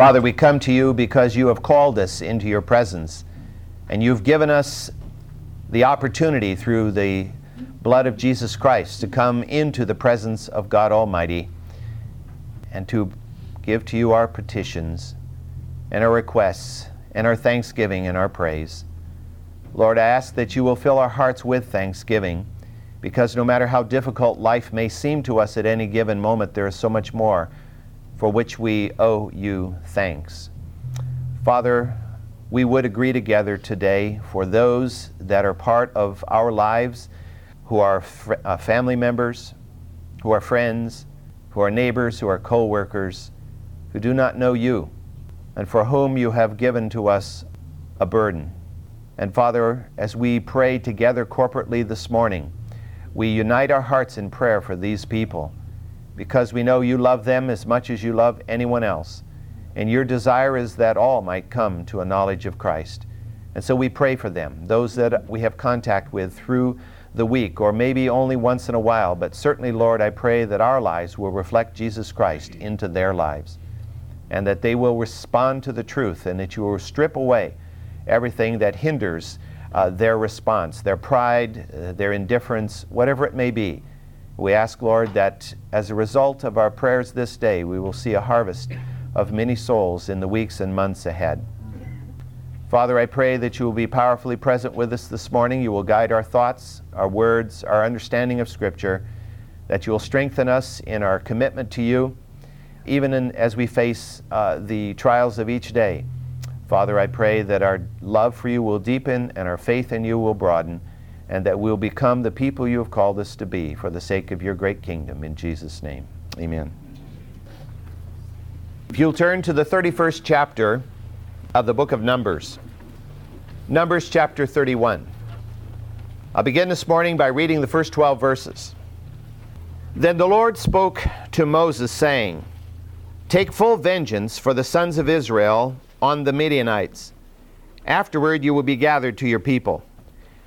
Father, we come to you because you have called us into your presence, and you've given us the opportunity through the blood of Jesus Christ to come into the presence of God Almighty and to give to you our petitions and our requests and our thanksgiving and our praise. Lord, I ask that you will fill our hearts with thanksgiving because no matter how difficult life may seem to us at any given moment, there is so much more for which we owe you thanks. Father, we would agree together today for those that are part of our lives who are fr- uh, family members, who are friends, who are neighbors, who are co workers, who do not know you, and for whom you have given to us a burden. And Father, as we pray together corporately this morning, we unite our hearts in prayer for these people because we know you love them as much as you love anyone else. And your desire is that all might come to a knowledge of Christ. And so we pray for them, those that we have contact with through the week, or maybe only once in a while. But certainly, Lord, I pray that our lives will reflect Jesus Christ into their lives, and that they will respond to the truth, and that you will strip away everything that hinders uh, their response, their pride, uh, their indifference, whatever it may be. We ask, Lord, that as a result of our prayers this day, we will see a harvest of many souls in the weeks and months ahead. Father, I pray that you will be powerfully present with us this morning. You will guide our thoughts, our words, our understanding of Scripture, that you will strengthen us in our commitment to you, even in, as we face uh, the trials of each day. Father, I pray that our love for you will deepen and our faith in you will broaden, and that we'll become the people you have called us to be for the sake of your great kingdom. In Jesus' name, amen. If you'll turn to the 31st chapter of the book of Numbers, Numbers chapter 31. I'll begin this morning by reading the first 12 verses. Then the Lord spoke to Moses, saying, Take full vengeance for the sons of Israel on the Midianites. Afterward, you will be gathered to your people.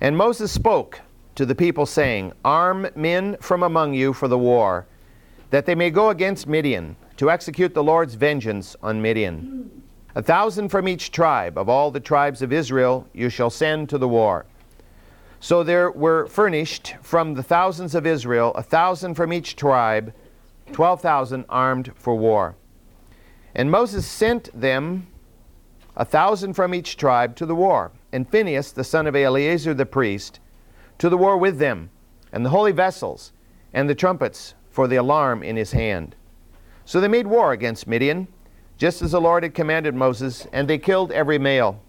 And Moses spoke to the people, saying, Arm men from among you for the war, that they may go against Midian, to execute the Lord's vengeance on Midian. A thousand from each tribe of all the tribes of Israel you shall send to the war. So there were furnished from the thousands of Israel a thousand from each tribe, twelve thousand armed for war. And Moses sent them a thousand from each tribe to the war, and Phinehas, the son of Eleazar the priest, to the war with them, and the holy vessels, and the trumpets for the alarm in his hand. So they made war against Midian, just as the Lord had commanded Moses, and they killed every male.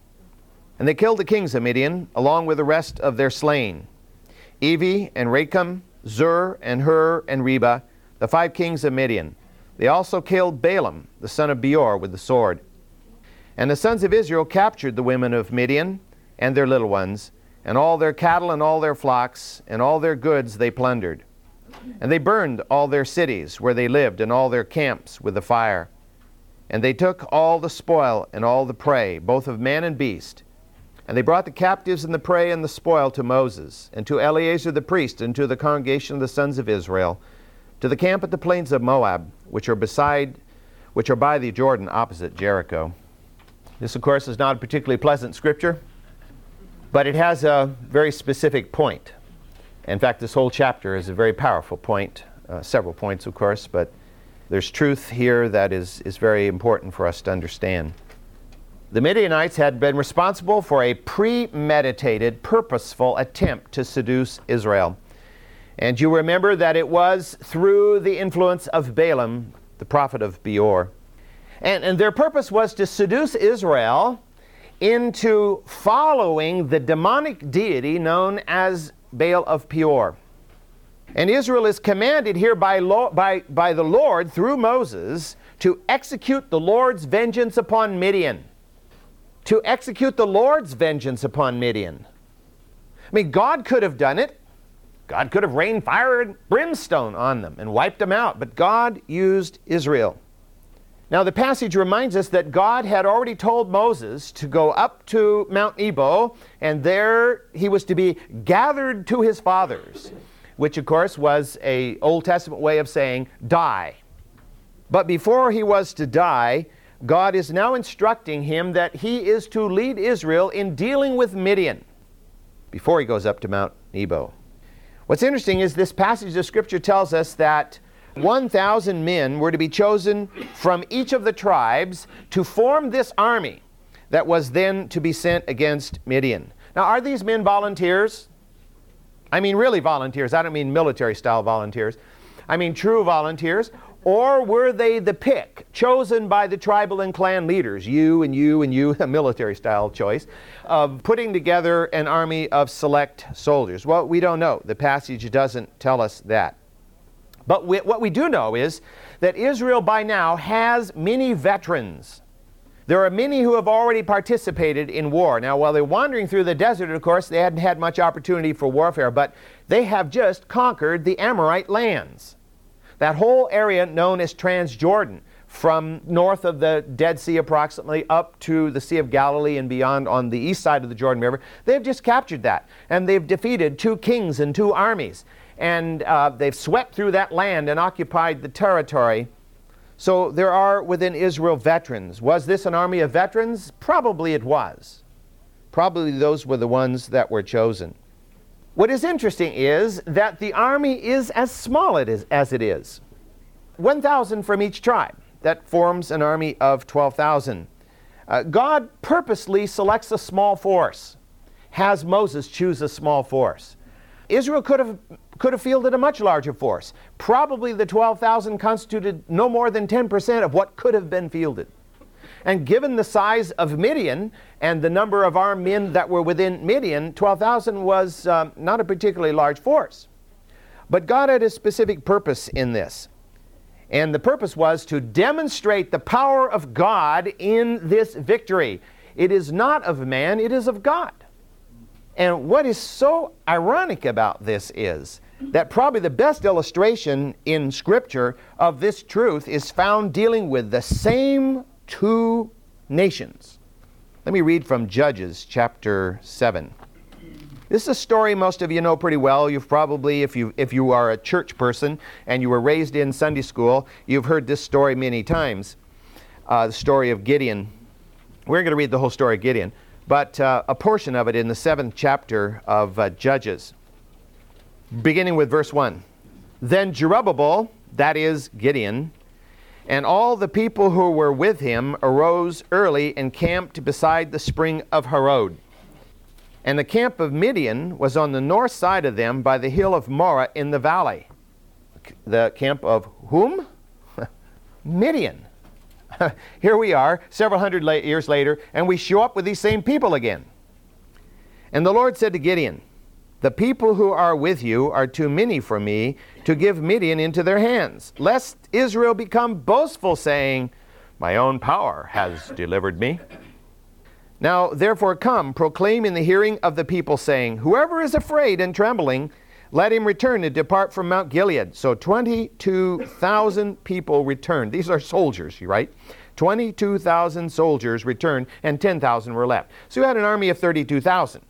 And they killed the kings of Midian, along with the rest of their slain Evi and Rekem, Zur and Hur and Reba, the five kings of Midian. They also killed Balaam, the son of Beor, with the sword. And the sons of Israel captured the women of Midian and their little ones, and all their cattle and all their flocks, and all their goods they plundered. And they burned all their cities where they lived, and all their camps with the fire. And they took all the spoil and all the prey, both of man and beast. And they brought the captives and the prey and the spoil to Moses, and to Eleazar the priest, and to the congregation of the sons of Israel, to the camp at the plains of Moab, which are beside, which are by the Jordan opposite Jericho. This, of course, is not a particularly pleasant scripture, but it has a very specific point. In fact, this whole chapter is a very powerful point, uh, several points, of course, but there's truth here that is, is very important for us to understand. The Midianites had been responsible for a premeditated, purposeful attempt to seduce Israel. And you remember that it was through the influence of Balaam, the prophet of Beor. And, and their purpose was to seduce Israel into following the demonic deity known as Baal of Peor. And Israel is commanded here by, lo- by, by the Lord through Moses to execute the Lord's vengeance upon Midian. To execute the Lord's vengeance upon Midian. I mean, God could have done it. God could have rained fire and brimstone on them and wiped them out, but God used Israel. Now, the passage reminds us that God had already told Moses to go up to Mount Nebo, and there he was to be gathered to his fathers, which, of course, was a Old Testament way of saying die. But before he was to die, God is now instructing him that he is to lead Israel in dealing with Midian before he goes up to Mount Nebo. What's interesting is this passage of Scripture tells us that 1,000 men were to be chosen from each of the tribes to form this army that was then to be sent against Midian. Now, are these men volunteers? I mean, really volunteers. I don't mean military style volunteers. I mean, true volunteers. Or were they the pick, chosen by the tribal and clan leaders, you and you and you, a military style choice, of putting together an army of select soldiers? Well, we don't know. The passage doesn't tell us that. But we, what we do know is that Israel by now has many veterans. There are many who have already participated in war. Now, while they're wandering through the desert, of course, they hadn't had much opportunity for warfare, but they have just conquered the Amorite lands. That whole area known as Transjordan, from north of the Dead Sea approximately up to the Sea of Galilee and beyond on the east side of the Jordan River, they've just captured that. And they've defeated two kings and two armies. And uh, they've swept through that land and occupied the territory. So there are within Israel veterans. Was this an army of veterans? Probably it was. Probably those were the ones that were chosen. What is interesting is that the army is as small it is, as it is 1,000 from each tribe. That forms an army of 12,000. Uh, God purposely selects a small force, has Moses choose a small force. Israel could have, could have fielded a much larger force. Probably the 12,000 constituted no more than 10% of what could have been fielded. And given the size of Midian and the number of armed men that were within Midian, 12,000 was um, not a particularly large force. But God had a specific purpose in this. And the purpose was to demonstrate the power of God in this victory. It is not of man, it is of God. And what is so ironic about this is that probably the best illustration in Scripture of this truth is found dealing with the same two nations. Let me read from Judges chapter 7. This is a story most of you know pretty well. You've probably, if you, if you are a church person and you were raised in Sunday school, you've heard this story many times. Uh, the story of Gideon. We're going to read the whole story of Gideon, but uh, a portion of it in the seventh chapter of uh, Judges, beginning with verse 1. Then Jerubbaal, that is Gideon, and all the people who were with him arose early and camped beside the spring of Harod. And the camp of Midian was on the north side of them by the hill of Moreh in the valley. The camp of whom? Midian. Here we are, several hundred years later, and we show up with these same people again. And the Lord said to Gideon, the people who are with you are too many for me to give Midian into their hands, lest Israel become boastful, saying, My own power has delivered me. Now, therefore, come, proclaim in the hearing of the people, saying, Whoever is afraid and trembling, let him return and depart from Mount Gilead. So 22,000 people returned. These are soldiers, right? 22,000 soldiers returned, and 10,000 were left. So you had an army of 32,000.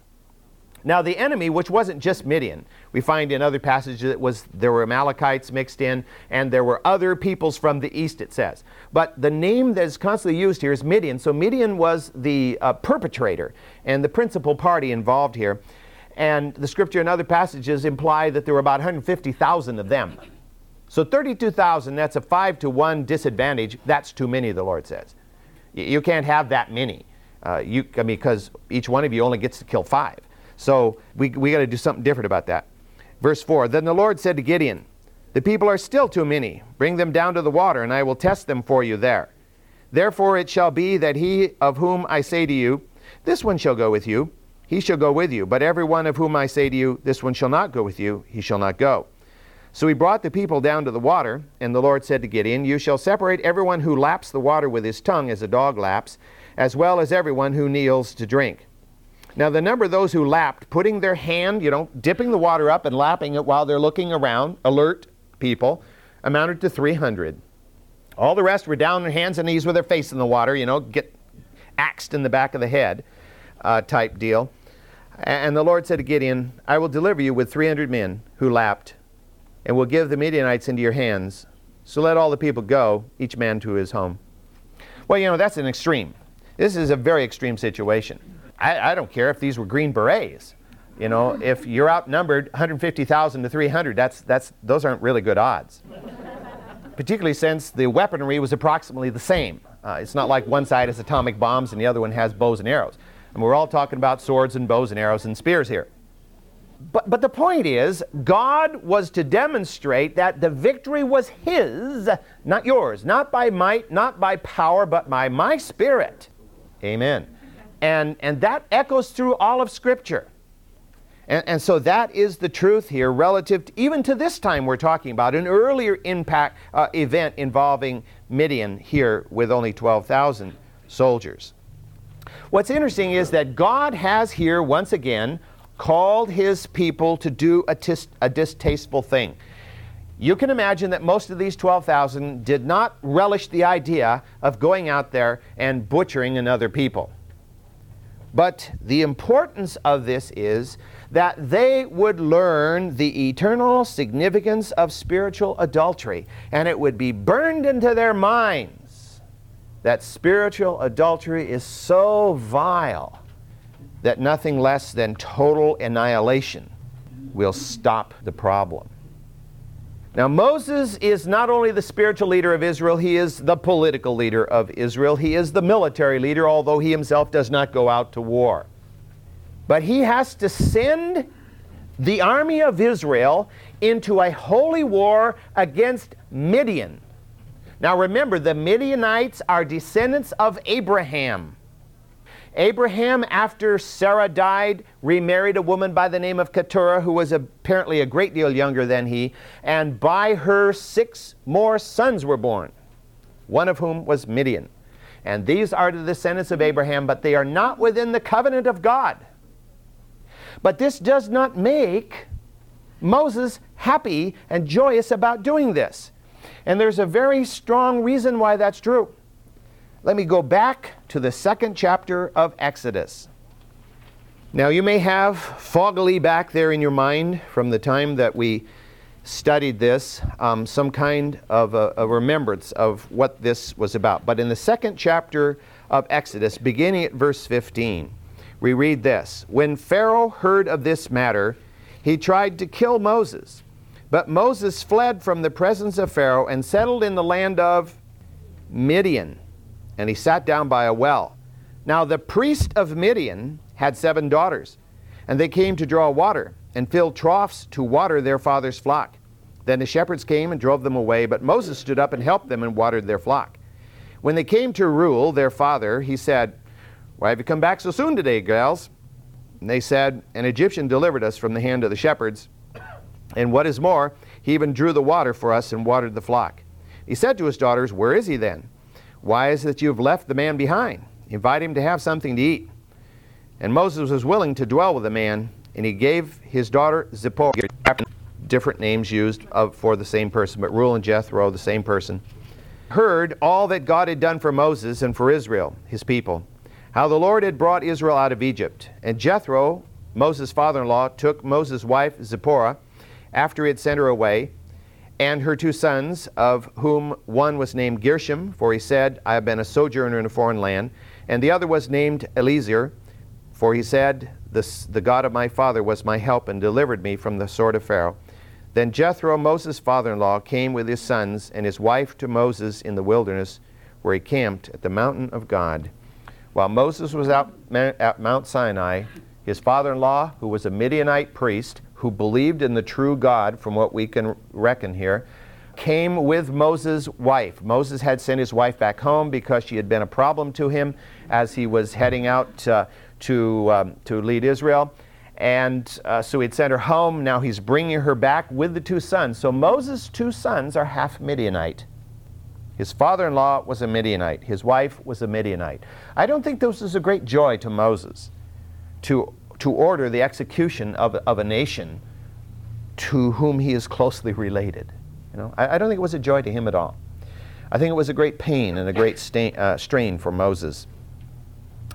Now, the enemy, which wasn't just Midian, we find in other passages that was there were Amalekites mixed in, and there were other peoples from the east. It says, but the name that is constantly used here is Midian. So Midian was the uh, perpetrator and the principal party involved here, and the scripture and other passages imply that there were about 150,000 of them. So 32,000, that's a five to one disadvantage. That's too many, the Lord says. You can't have that many. Uh, you, I mean, because each one of you only gets to kill five. So we, we got to do something different about that. Verse 4 Then the Lord said to Gideon, The people are still too many. Bring them down to the water, and I will test them for you there. Therefore it shall be that he of whom I say to you, This one shall go with you, he shall go with you. But every one of whom I say to you, This one shall not go with you, he shall not go. So he brought the people down to the water, and the Lord said to Gideon, You shall separate everyone who laps the water with his tongue as a dog laps, as well as everyone who kneels to drink. Now, the number of those who lapped, putting their hand, you know, dipping the water up and lapping it while they're looking around, alert people, amounted to 300. All the rest were down on hands and knees with their face in the water, you know, get axed in the back of the head uh, type deal. And the Lord said to Gideon, I will deliver you with 300 men who lapped, and will give the Midianites into your hands. So let all the people go, each man to his home. Well, you know, that's an extreme. This is a very extreme situation. I, I don't care if these were Green Berets. You know, if you're outnumbered 150,000 to 300, that's, that's, those aren't really good odds. Particularly since the weaponry was approximately the same. Uh, it's not like one side has atomic bombs and the other one has bows and arrows. And we're all talking about swords and bows and arrows and spears here. But, but the point is, God was to demonstrate that the victory was His, not yours, not by might, not by power, but by my Spirit. Amen. And, and that echoes through all of Scripture. And, and, so that is the truth here relative to, even to this time we're talking about an earlier impact uh, event involving Midian here with only 12,000 soldiers. What's interesting is that God has here once again called his people to do a, tis, a distasteful thing. You can imagine that most of these 12,000 did not relish the idea of going out there and butchering another people. But the importance of this is that they would learn the eternal significance of spiritual adultery, and it would be burned into their minds that spiritual adultery is so vile that nothing less than total annihilation will stop the problem. Now, Moses is not only the spiritual leader of Israel, he is the political leader of Israel. He is the military leader, although he himself does not go out to war. But he has to send the army of Israel into a holy war against Midian. Now remember, the Midianites are descendants of Abraham. Abraham, after Sarah died, remarried a woman by the name of Keturah, who was apparently a great deal younger than he, and by her six more sons were born, one of whom was Midian. And these are the descendants of Abraham, but they are not within the covenant of God. But this does not make Moses happy and joyous about doing this. And there's a very strong reason why that's true. Let me go back to the second chapter of Exodus. Now, you may have foggily back there in your mind from the time that we studied this um, some kind of a, a remembrance of what this was about. But in the second chapter of Exodus, beginning at verse 15, we read this When Pharaoh heard of this matter, he tried to kill Moses. But Moses fled from the presence of Pharaoh and settled in the land of Midian and he sat down by a well. Now the priest of Midian had seven daughters, and they came to draw water, and filled troughs to water their father's flock. Then the shepherds came and drove them away, but Moses stood up and helped them and watered their flock. When they came to Reuel, their father, he said, Why have you come back so soon today, gals? And they said, An Egyptian delivered us from the hand of the shepherds. And what is more, he even drew the water for us and watered the flock. He said to his daughters, Where is he then? Why is it that you have left the man behind? Invite him to have something to eat. And Moses was willing to dwell with the man, and he gave his daughter Zipporah, different names used of, for the same person, but Reuel and Jethro, the same person, heard all that God had done for Moses and for Israel, his people, how the Lord had brought Israel out of Egypt. And Jethro, Moses' father in law, took Moses' wife Zipporah after he had sent her away and her two sons, of whom one was named Gershom, for he said, I have been a sojourner in a foreign land, and the other was named Eliezer, for he said, The God of my father was my help and delivered me from the sword of Pharaoh. Then Jethro, Moses' father in law, came with his sons and his wife to Moses in the wilderness, where he camped at the mountain of God. While Moses was out at Mount Sinai, his father in law, who was a Midianite priest, who believed in the true God, from what we can reckon here, came with Moses' wife. Moses had sent his wife back home because she had been a problem to him as he was heading out uh, to, um, to lead Israel. And uh, so he'd sent her home. Now he's bringing her back with the two sons. So Moses' two sons are half Midianite. His father in law was a Midianite, his wife was a Midianite. I don't think this was a great joy to Moses to to order the execution of, of a nation to whom he is closely related. You know, I, I, don't think it was a joy to him at all. I think it was a great pain and a great stain, uh, strain for Moses.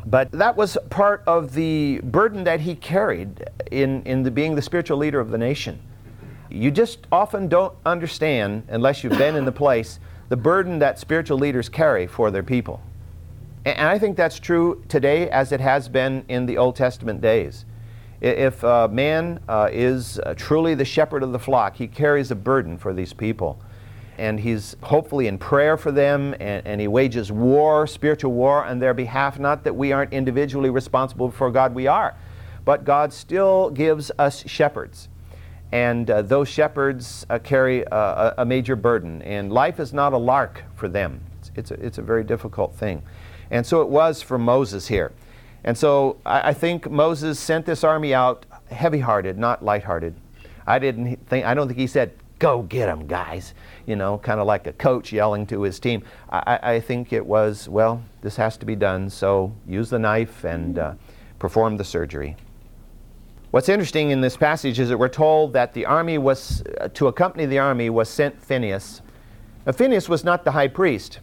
But that was part of the burden that he carried in, in the, being the spiritual leader of the nation. You just often don't understand, unless you've been in the place, the burden that spiritual leaders carry for their people. And I think that's true today as it has been in the Old Testament days. If man uh, is uh, truly the shepherd of the flock, he carries a burden for these people. And he's hopefully in prayer for them, and, and he wages war, spiritual war, on their behalf. Not that we aren't individually responsible for God, we are. But God still gives us shepherds. And uh, those shepherds carry a, a, major burden. And life is not a lark for them, it's, it's, a, it's a very difficult thing. And so it was for Moses here. And so I, I think Moses sent this army out heavy hearted, not light hearted. I didn't think, I don't think he said, go get them, guys, you know, kind of like a coach yelling to his team. I, I, think it was, well, this has to be done, so use the knife and uh, perform the surgery. What's interesting in this passage is that we're told that the army was, uh, to accompany the army, was sent Phineas. Now, Phineas was not the high priest.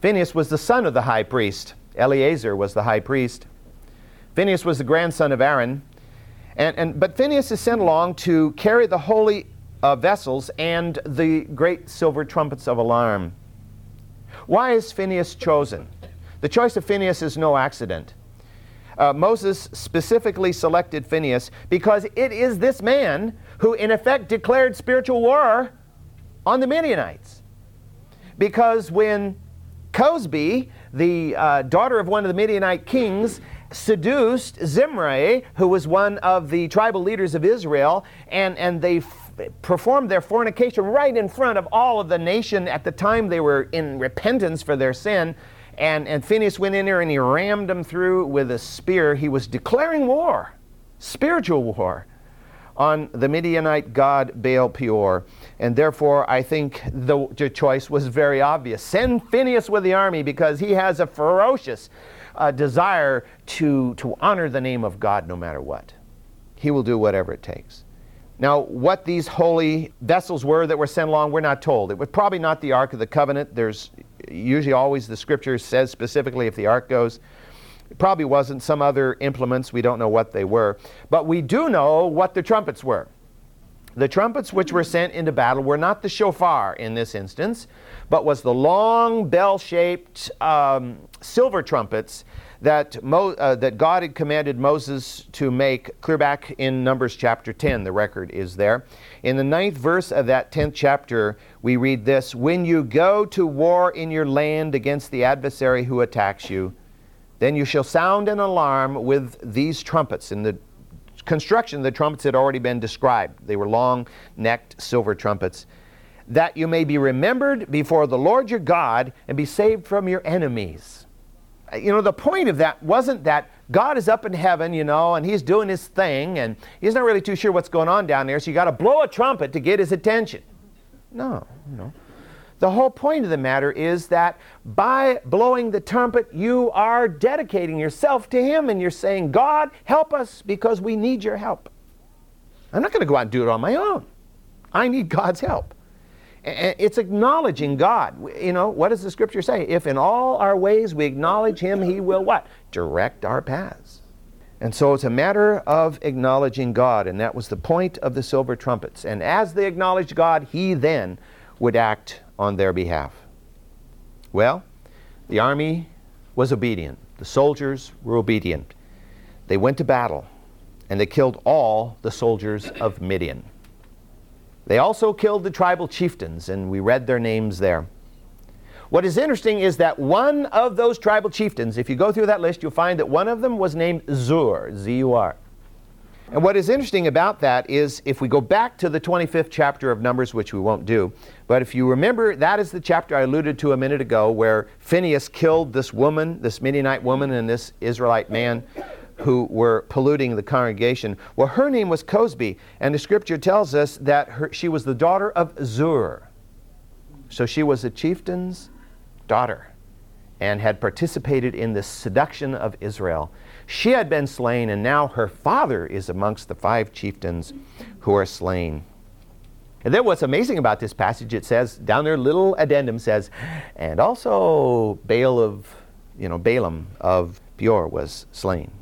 Phineas was the son of the high priest. Eleazar was the high priest. Phineas was the grandson of Aaron. And, and, but Phineas is sent along to carry the holy uh, vessels and the great silver trumpets of alarm. Why is Phineas chosen? The choice of Phineas is no accident. Uh, Moses specifically selected Phineas because it is this man who, in effect, declared spiritual war on the Midianites. Because when Cozbi, the uh, daughter of one of the Midianite kings, seduced Zimri, who was one of the tribal leaders of Israel, and, and they f- performed their fornication right in front of all of the nation. At the time, they were in repentance for their sin. And, and Phineas went in there and he rammed them through with a spear. He was declaring war, spiritual war, on the Midianite god Baal Peor. And therefore, I think the, the choice was very obvious. Send Phineas with the army because he has a ferocious uh, desire to, to honor the name of God no matter what. He will do whatever it takes. Now, what these holy vessels were that were sent along, we're not told. It was probably not the Ark of the Covenant. There's usually always the scripture says specifically if the ark goes. It probably wasn't some other implements. We don't know what they were. But we do know what the trumpets were. The trumpets which were sent into battle were not the shofar in this instance, but was the long bell-shaped um, silver trumpets that, Mo, uh, that God had commanded Moses to make clear back in Numbers chapter 10. The record is there. In the ninth verse of that 10th chapter, we read this When you go to war in your land against the adversary who attacks you, then you shall sound an alarm with these trumpets. In the construction, the trumpets had already been described. They were long necked silver trumpets. That you may be remembered before the Lord your God and be saved from your enemies uh, you know, the point of that wasn't that God is up in heaven, you know, and he's doing his thing, and he's not really too sure what's going on down there, so you got to blow a trumpet to get his attention. No, no. The whole point of the matter is that by blowing the trumpet, you are dedicating yourself to him, and you're saying, God, help us because we need your help. I'm not going to go out and do it on my own. I need God's help. It's acknowledging God. You know, what does the scripture say? If in all our ways we acknowledge him, he will what? Direct our paths. And so it's a matter of acknowledging God, and that was the point of the silver trumpets. And as they acknowledged God, he then would act on their behalf. Well, the army was obedient. The soldiers were obedient. They went to battle, and they killed all the soldiers of Midian. They also killed the tribal chieftains, and we read their names there. What is interesting is that one of those tribal chieftains, if you go through that list, you'll find that one of them was named Zur, Z U R. And what is interesting about that is if we go back to the 25th chapter of Numbers, which we won't do, but if you remember, that is the chapter I alluded to a minute ago where Phineas killed this woman, this Midianite woman, and this Israelite man who were polluting the congregation. Well, her name was Cozbi, and the scripture tells us that her, she was the daughter of Zur. So she was a chieftain's daughter and had participated in the seduction of Israel. She had been slain, and now her father is amongst the five chieftains who are slain. And then what's amazing about this passage, it says, down there, little addendum says, and also Baal of, you know, Balaam of Peor was slain.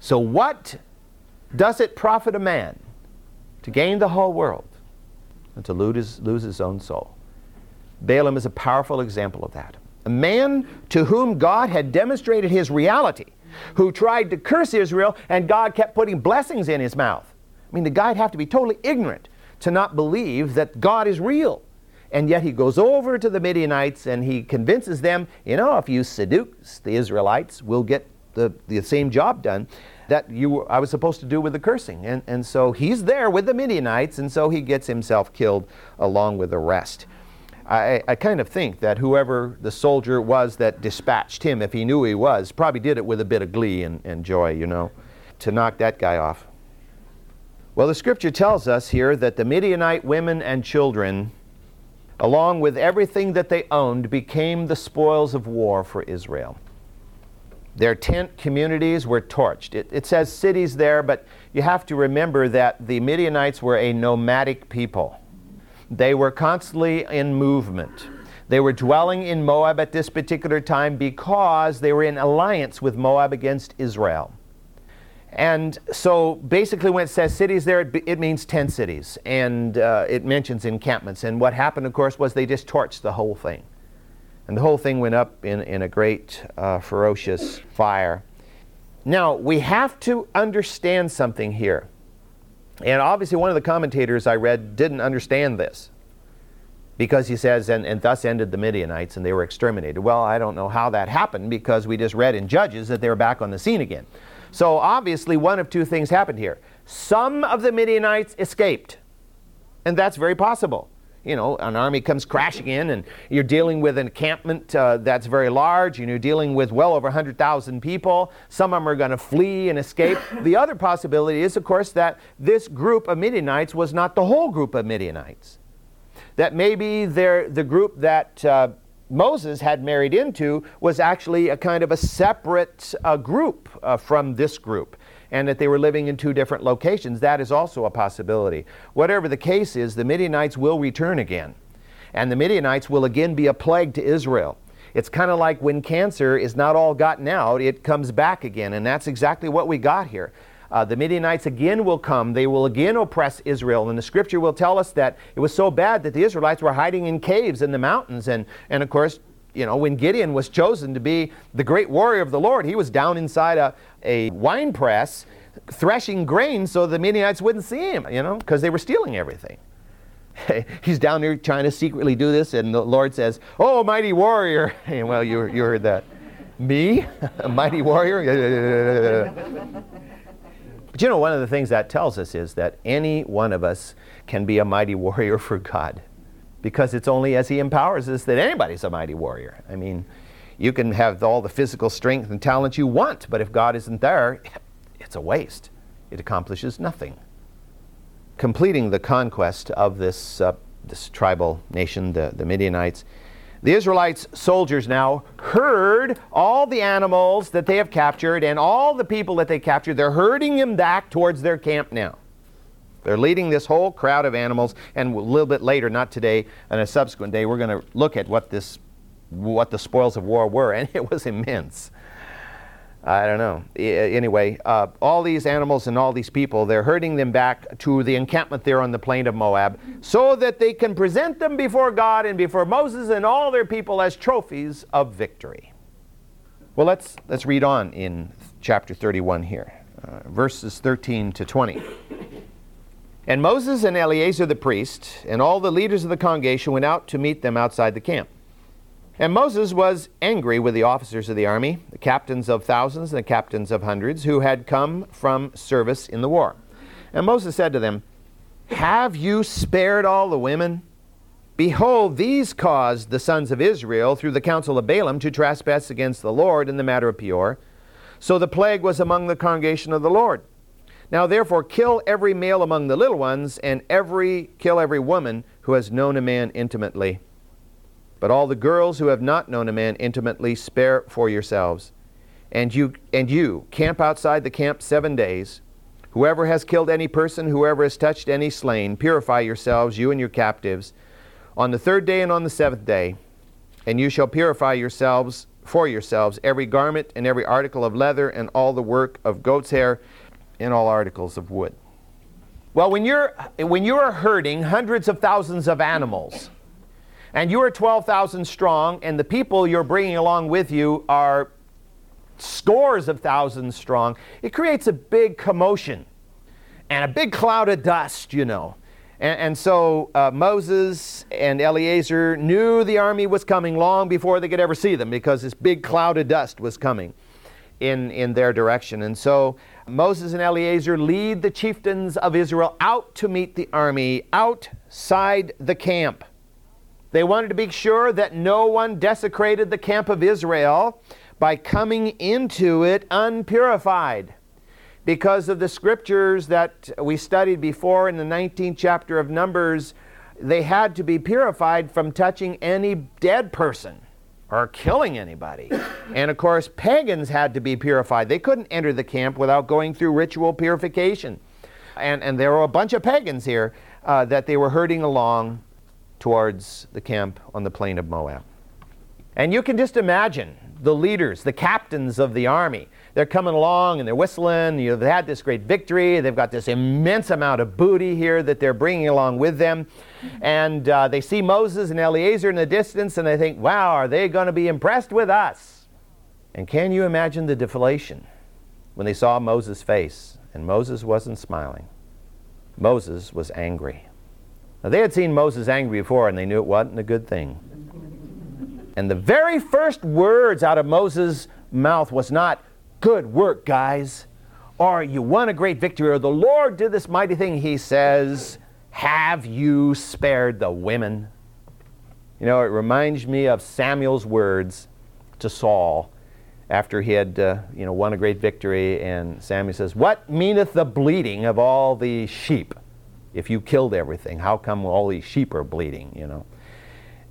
So, what does it profit a man to gain the whole world and to lose his, lose his own soul? Balaam is a powerful example of that. a man to whom God had demonstrated his reality, who tried to curse Israel, and God kept putting blessings in his mouth. I mean, the guy'd have to be totally ignorant to not believe that God is real. And yet he goes over to the Midianites and he convinces them, you know, if you seduce the Israelites, we'll get the, the same job done that you I was supposed to do with the cursing. And, and so he's there with the Midianites, and so he gets himself killed along with the rest. I, I kind of think that whoever the soldier was that dispatched him, if he knew he was, probably did it with a bit of glee and, and joy, you know, to knock that guy off. Well, the scripture tells us here that the Midianite women and children, along with everything that they owned, became the spoils of war for Israel. Their tent communities were torched. It, it, says cities there, but you have to remember that the Midianites were a nomadic people. They were constantly in movement. They were dwelling in Moab at this particular time because they were in alliance with Moab against Israel. And so basically, when it says cities there, it, it means 10 cities. And uh, it mentions encampments. And what happened, of course, was they just torched the whole thing. And the whole thing went up in, in a great, uh, ferocious fire. Now, we have to understand something here. And obviously, one of the commentators I read didn't understand this because he says, and, and thus ended the Midianites and they were exterminated. Well, I don't know how that happened because we just read in Judges that they were back on the scene again. So obviously, one of two things happened here. Some of the Midianites escaped, and that's very possible you know, an army comes crashing in and you're dealing with an encampment uh, that's very large and you're dealing with well over 100,000 people. Some of them are going to flee and escape. the other possibility is, of course, that this group of Midianites was not the whole group of Midianites. That maybe the group that uh, Moses had married into was actually a kind of a separate uh, group uh, from this group and that they were living in two different locations. That is also a possibility. Whatever the case is, the Midianites will return again. And the Midianites will again be a plague to Israel. It's kind of like when cancer is not all gotten out, it comes back again. And that's exactly what we got here. Uh, the Midianites again will come. They will again oppress Israel. And the scripture will tell us that it was so bad that the Israelites were hiding in caves in the mountains. And, and of course, you know, when Gideon was chosen to be the great warrior of the Lord, he was down inside a, a wine press threshing grain so the Midianites wouldn't see him, you know, because they were stealing everything. He's down there trying to secretly do this, and the Lord says, Oh, mighty warrior. And well, you, you heard that. Me? a mighty warrior? but you know, one of the things that tells us is that any one of us can be a mighty warrior for God because it's only as He empowers us that anybody's a mighty warrior. I mean, you can have all the physical strength and talent you want, but if God isn't there, it's a waste. It accomplishes nothing. Completing the conquest of this, uh, this tribal nation, the, the Midianites, the Israelites' soldiers now herd all the animals that they have captured and all the people that they captured. They're herding them back towards their camp now. They're leading this whole crowd of animals, and a little bit later, not today, on a subsequent day, we're going to look at what this, what the spoils of war were, and it was immense. I don't know. Anyway, uh, all these animals and all these people, they're herding them back to the encampment there on the plain of Moab so that they can present them before God and before Moses and all their people as trophies of victory. Well, let's, let's read on in chapter 31 here, uh, verses 13 to 20. And Moses and Eleazar the priest and all the leaders of the congregation went out to meet them outside the camp. And Moses was angry with the officers of the army, the captains of thousands and the captains of hundreds, who had come from service in the war. And Moses said to them, Have you spared all the women? Behold, these caused the sons of Israel through the counsel of Balaam to trespass against the Lord in the matter of Peor. So the plague was among the congregation of the Lord. Now therefore kill every male among the little ones, and every kill every woman who has known a man intimately. But all the girls who have not known a man intimately spare for yourselves. And you and you camp outside the camp seven days. Whoever has killed any person, whoever has touched any slain, purify yourselves, you and your captives, on the third day and on the seventh day, and you shall purify yourselves for yourselves every garment and every article of leather and all the work of goat's hair in all articles of wood. Well, when you're, when you're herding hundreds of thousands of animals, and you are 12,000 strong, and the people you're bringing along with you are scores of thousands strong, it creates a big commotion and a big cloud of dust, you know. And, and so uh, Moses and Eleazar knew the army was coming long before they could ever see them because this big cloud of dust was coming in, in their direction. And so Moses and Eleazar lead the chieftains of Israel out to meet the army outside the camp. They wanted to be sure that no one desecrated the camp of Israel by coming into it unpurified. Because of the scriptures that we studied before in the 19th chapter of Numbers, they had to be purified from touching any dead person or killing anybody. and of course, pagans had to be purified. They couldn't enter the camp without going through ritual purification. And, and there were a bunch of pagans here uh, that they were herding along towards the camp on the plain of Moab. And you can just imagine the leaders, the captains of the army. They're coming along and they're whistling. You know, they've had this great victory. They've got this immense amount of booty here that they're bringing along with them. And uh, they see Moses and Eleazar in the distance and they think, wow, are they going to be impressed with us? And can you imagine the deflation when they saw Moses' face? And Moses wasn't smiling, Moses was angry. Now, they had seen Moses angry before and they knew it wasn't a good thing. And the very first words out of Moses' mouth was not, Good work, guys, or you won a great victory, or the Lord did this mighty thing. He says, Have you spared the women? You know, it reminds me of Samuel's words to Saul after he had, uh, you know, won a great victory. And Samuel says, What meaneth the bleating of all the sheep? If you killed everything, how come all these sheep are bleeding, you know?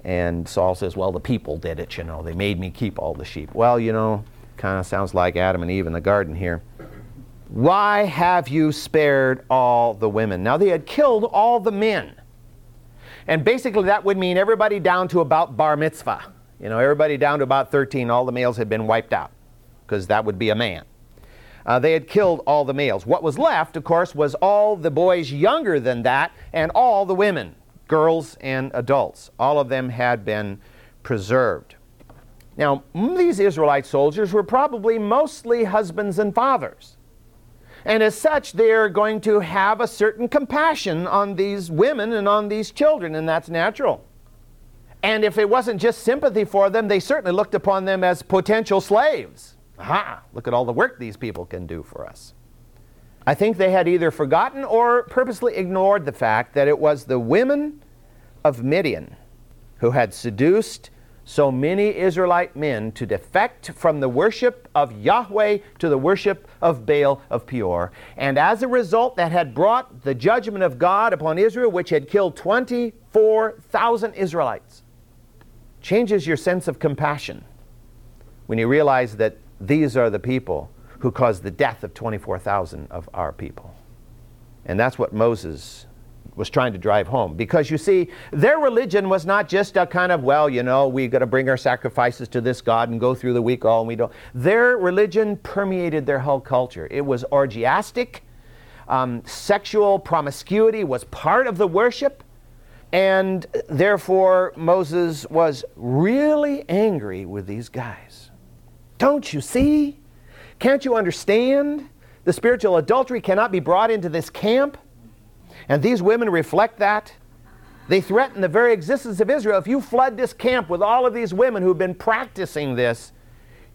And Saul says, Well, the people did it, you know. They made me keep all the sheep. Well, you know, kind of sounds like Adam and Eve in the garden here. Why have you spared all the women? Now, they had killed all the men. And basically, that would mean everybody down to about bar mitzvah. You know, everybody down to about 13, all the males had been wiped out, because that would be a man. Uh, they had killed all the males. What was left, of course, was all the boys younger than that and all the women girls and adults. All of them had been preserved. Now, these Israelite soldiers were probably mostly husbands and fathers. And as such, they're going to have a certain compassion on these women and on these children, and that's natural. And if it wasn't just sympathy for them, they certainly looked upon them as potential slaves. Aha, look at all the work these people can do for us. I think they had either forgotten or purposely ignored the fact that it was the women of Midian who had seduced so many Israelite men to defect from the worship of Yahweh to the worship of Baal of Peor. And as a result, that had brought the judgment of God upon Israel, which had killed 24,000 Israelites. Changes your sense of compassion when you realize that these are the people who caused the death of 24,000 of our people. And that's what Moses was trying to drive home. Because you see, their religion was not just a kind of, well, you know, we got to bring our sacrifices to this God and go through the week all and we don't. Their religion permeated their whole culture. It was orgiastic. Um, sexual promiscuity was part of the worship. And therefore, Moses was really angry with these guys. Don't you see? Can't you understand? The spiritual adultery cannot be brought into this camp. And these women reflect that. They threaten the very existence of Israel. If you flood this camp with all of these women who've been practicing this,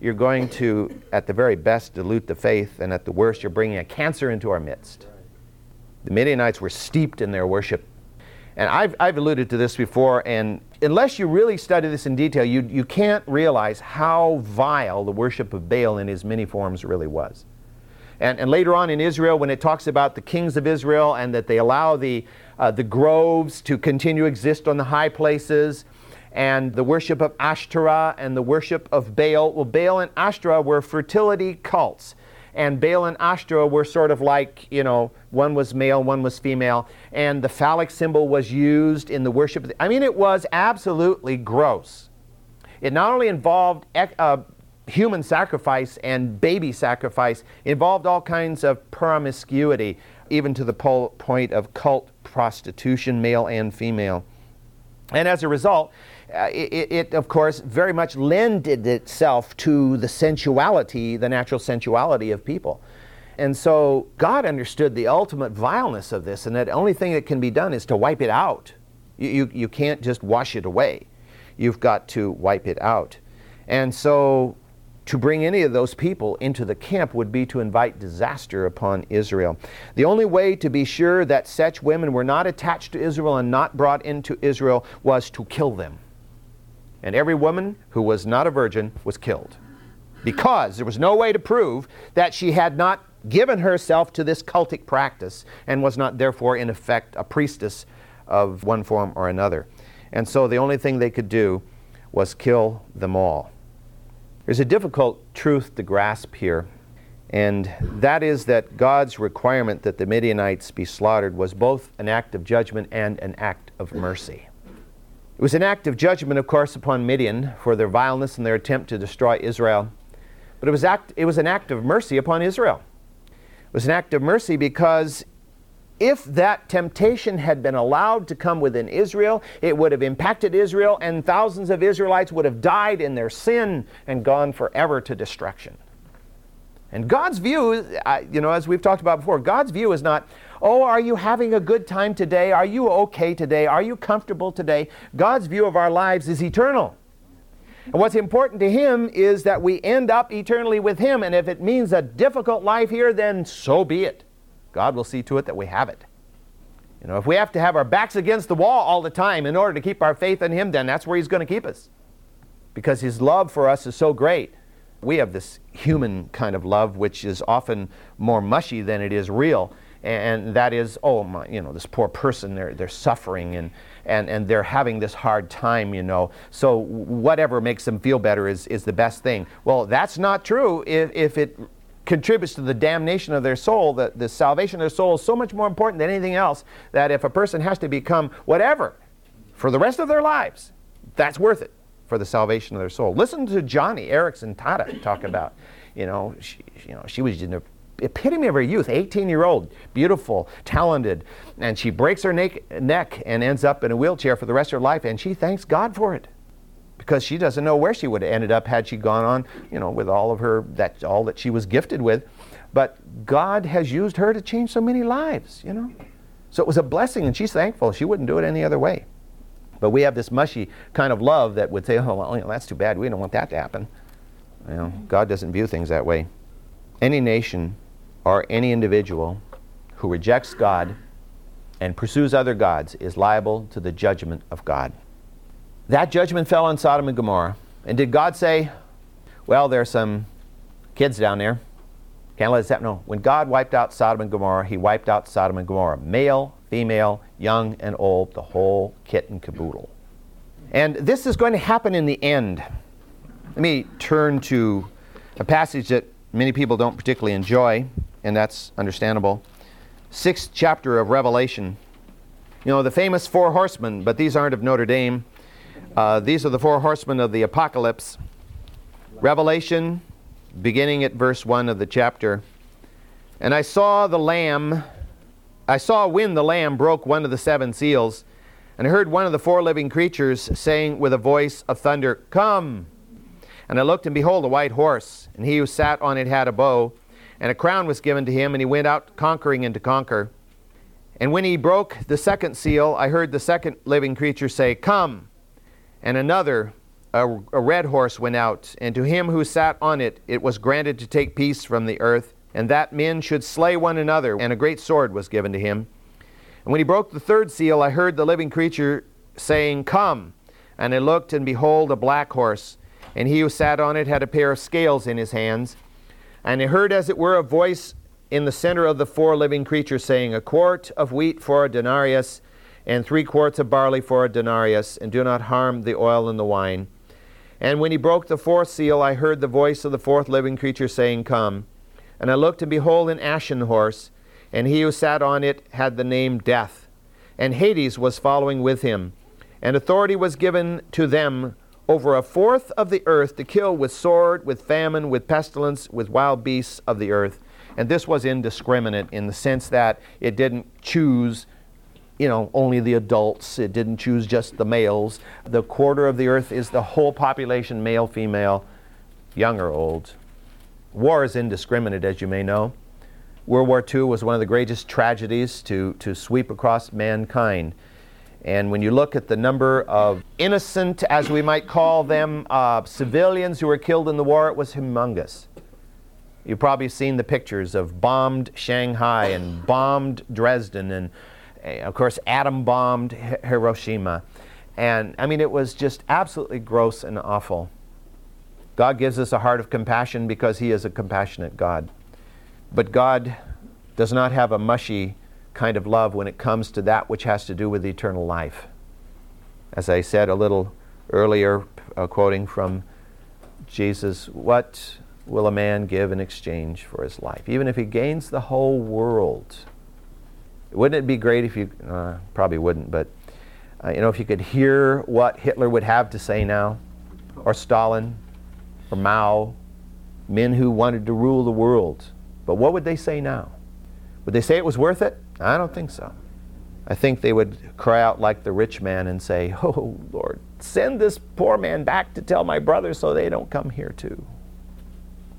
you're going to, at the very best, dilute the faith, and at the worst, you're bringing a cancer into our midst. The Midianites were steeped in their worship. And I've, I've alluded to this before, and unless you really study this in detail, you, you can't realize how vile the worship of Baal in his many forms really was. And, and later on in Israel, when it talks about the kings of Israel and that they allow the, uh, the groves to continue to exist on the high places, and the worship of Ashtoreth and the worship of Baal. Well, Baal and Ashtoreth were fertility cults. And Baal and Ashtoreth were sort of like, you know, one was male, one was female, and the phallic symbol was used in the worship. I mean, it was absolutely gross. It not only involved uh, human sacrifice and baby sacrifice involved all kinds of promiscuity, even to the point of cult prostitution, male and female. And as a result, uh, it, it, of course, very much lended itself to the sensuality, the natural sensuality of people. And so God understood the ultimate vileness of this, and that the only thing that can be done is to wipe it out. You, you, you can't just wash it away, you've got to wipe it out. And so to bring any of those people into the camp would be to invite disaster upon Israel. The only way to be sure that such women were not attached to Israel and not brought into Israel was to kill them. And every woman who was not a virgin was killed. Because there was no way to prove that she had not given herself to this cultic practice and was not therefore, in effect, a priestess of one form or another. And so the only thing they could do was kill them all. There's a difficult truth to grasp here, and that is that God's requirement that the Midianites be slaughtered was both an act of judgment and an act of mercy. It was an act of judgment, of course, upon Midian for their vileness and their attempt to destroy Israel, but it was, act, it was an act of mercy upon Israel. It was an act of mercy because if that temptation had been allowed to come within Israel, it would have impacted Israel, and thousands of Israelites would have died in their sin and gone forever to destruction. And God's view, you know, as we've talked about before, God's view is not, oh, are you having a good time today? Are you okay today? Are you comfortable today? God's view of our lives is eternal. And what's important to Him is that we end up eternally with Him. And if it means a difficult life here, then so be it. God will see to it that we have it. You know, if we have to have our backs against the wall all the time in order to keep our faith in Him, then that's where He's going to keep us. Because His love for us is so great. We have this human kind of love, which is often more mushy than it is real. And that is, oh, my, you know, this poor person, they're, they're suffering and, and, and they're having this hard time, you know. So whatever makes them feel better is, is the best thing. Well, that's not true if, if it contributes to the damnation of their soul, that the salvation of their soul is so much more important than anything else that if a person has to become whatever for the rest of their lives, that's worth it for the salvation of their soul. Listen to Joni Eareckson Tada talk about, you know, she, you know, she was in the epitome of her youth, 18 year old, beautiful, talented, and she breaks her neck and ends up in a wheelchair for the rest of her life, and she thanks God for it because she doesn't know where she would have ended up had she gone on, you know, with all of her that all that she was gifted with. But God has used her to change so many lives, you know. So it was a blessing, and she's thankful. She wouldn't do it any other way. But we have this mushy kind of love that would say, "Oh, well, that's too bad. We don't want that to happen." You know, God doesn't view things that way. Any nation or any individual who rejects God and pursues other gods is liable to the judgment of God. That judgment fell on Sodom and Gomorrah. And did God say, well, there's some kids down there. Can't let this happen. No. When God wiped out Sodom and Gomorrah, He wiped out Sodom and Gomorrah. Male, female, young and old, the whole kit and caboodle. And this is going to happen in the end. Let me turn to a passage that many people don't particularly enjoy, and that's understandable. Sixth chapter of Revelation. You know, the famous four horsemen, but these aren't of Notre Dame. Uh, these are the four horsemen of the apocalypse. Revelation, beginning at verse 1 of the chapter. And I saw the Lamb, I saw when the Lamb broke one of the seven seals, and I heard one of the four living creatures saying with a voice of thunder, Come! And I looked, and behold, a white horse, and he who sat on it had a bow, and a crown was given to him, and he went out conquering and to conquer. And when he broke the second seal, I heard the second living creature say, Come! And another, a, a red horse, went out, and to him who sat on it, it was granted to take peace from the earth, and that men should slay one another, and a great sword was given to him. And when he broke the third seal, I heard the living creature saying, Come! And I looked, and behold, a black horse, and he who sat on it had a pair of scales in his hands. And I heard, as it were, a voice in the center of the four living creatures saying, A quart of wheat for a denarius and three quarts of barley for a denarius, and do not harm the oil and the wine. And when he broke the fourth seal, I heard the voice of the fourth living creature saying, Come. And I looked, and behold, an ashen horse, and he who sat on it had the name Death. And Hades was following with him. And authority was given to them over a fourth of the earth to kill with sword, with famine, with pestilence, with wild beasts of the earth. And this was indiscriminate in the sense that it didn't choose you know, only the adults. It didn't choose just the males. The quarter of the earth is the whole population, male, female, young or old. War is indiscriminate, as you may know. World War II was one of the greatest tragedies to, to sweep across mankind. And when you look at the number of innocent, as we might call them, uh, civilians who were killed in the war, it was humongous. You've probably seen the pictures of bombed Shanghai and bombed Dresden and, of course, atom bombed Hiroshima. And I mean, it was just absolutely gross and awful. God gives us a heart of compassion because He is a compassionate God. But God does not have a mushy kind of love when it comes to that which has to do with eternal life. As I said a little earlier, uh, quoting from Jesus, what will a man give in exchange for his life? Even if he gains the whole world. Wouldn't it be great if you, uh, probably wouldn't, but uh, you know, if you could hear what Hitler would have to say now, or Stalin, or Mao, men who wanted to rule the world. But what would they say now? Would they say it was worth it? I don't think so. I think they would cry out like the rich man and say, Oh, Lord, send this poor man back to tell my brothers so they don't come here too.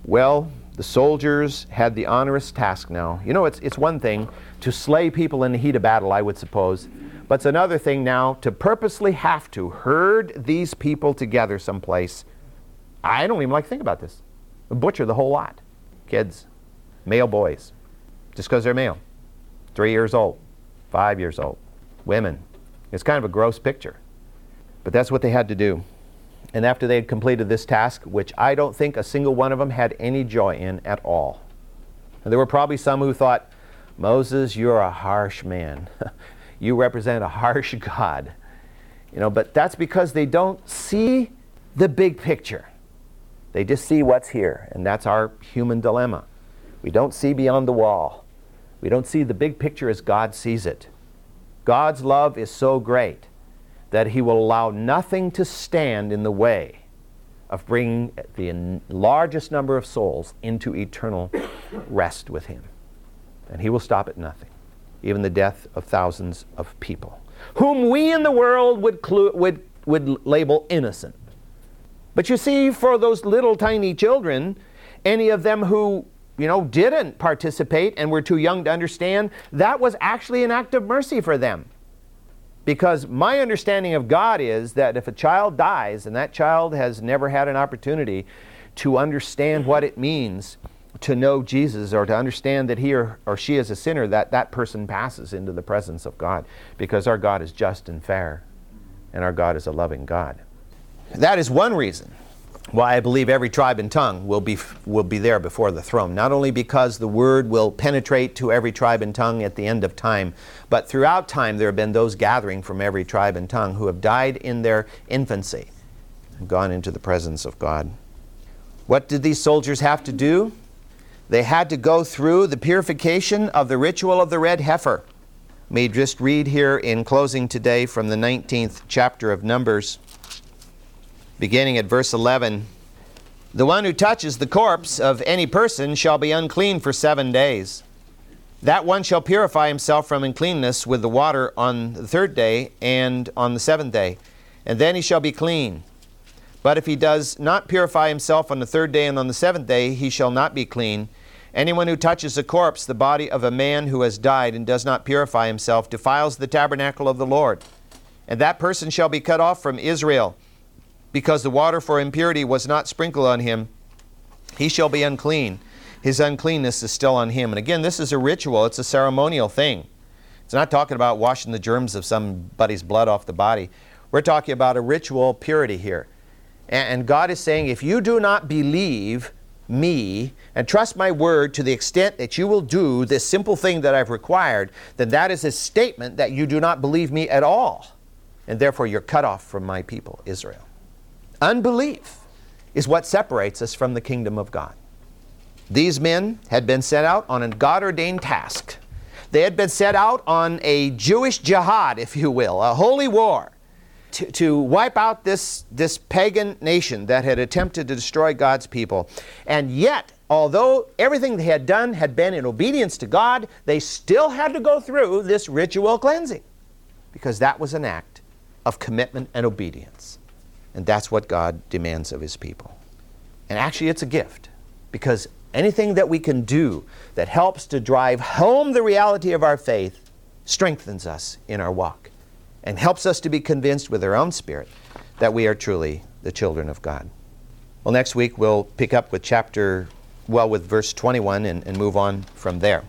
Well, the soldiers had the onerous task now. You know, it's, it's one thing to slay people in the heat of battle, I would suppose, but it's another thing now to purposely have to herd these people together someplace. I don't even like to think about this. Butcher the whole lot. Kids, male boys, just because they're male three years old, five years old, women. It's kind of a gross picture. But that's what they had to do. And after they had completed this task, which I don't think a single one of them had any joy in at all, and there were probably some who thought, Moses, you're a harsh man. you represent a harsh God. You know, but that's because they don't see the big picture. They just see what's here, and that's our human dilemma. We don't see beyond the wall. We don't see the big picture as God sees it. God's love is so great that He will allow nothing to stand in the way of bringing the largest number of souls into eternal rest with Him. And He will stop at nothing, even the death of thousands of people, whom we in the world would, clu- would, would label innocent. But you see, for those little tiny children, any of them who you know, didn't participate and were too young to understand, that was actually an act of mercy for them. Because my understanding of God is that if a child dies and that child has never had an opportunity to understand mm-hmm. what it means to know Jesus or to understand that he or, or she is a sinner, that that person passes into the presence of God because our God is just and fair and our God is a loving God. That is one reason why I believe every tribe and tongue will be, will be there before the throne. Not only because the word will penetrate to every tribe and tongue at the end of time, but throughout time there have been those gathering from every tribe and tongue who have died in their infancy and gone into the presence of God. What did these soldiers have to do? They had to go through the purification of the ritual of the red heifer. May just read here in closing today from the 19th chapter of Numbers beginning at verse 11. The one who touches the corpse of any person shall be unclean for seven days. That one shall purify himself from uncleanness with the water on the third day and on the seventh day, and then he shall be clean. But if he does not purify himself on the third day and on the seventh day, he shall not be clean. Anyone who touches a corpse, the body of a man who has died, and does not purify himself, defiles the tabernacle of the Lord. And that person shall be cut off from Israel because the water for impurity was not sprinkled on him, he shall be unclean. His uncleanness is still on him. And again, this is a ritual, it's a ceremonial thing. It's not talking about washing the germs of somebody's blood off the body. We're talking about a ritual purity here. And God is saying, if you do not believe me and trust my word to the extent that you will do this simple thing that I've required, then that is a statement that you do not believe me at all. And therefore, you're cut off from my people, Israel. Unbelief is what separates us from the kingdom of God. These men had been set out on a God ordained task. They had been set out on a Jewish jihad, if you will, a holy war to, to wipe out this, this pagan nation that had attempted to destroy God's people. And yet, although everything they had done had been in obedience to God, they still had to go through this ritual cleansing. because that was an act of commitment and obedience. And that's what God demands of His people. And actually, it's a gift because anything that we can do that helps to drive home the reality of our faith strengthens us in our walk and helps us to be convinced with our own spirit that we are truly the children of God. Well, next week we'll pick up with chapter, well, with verse 21 and, and move on from there.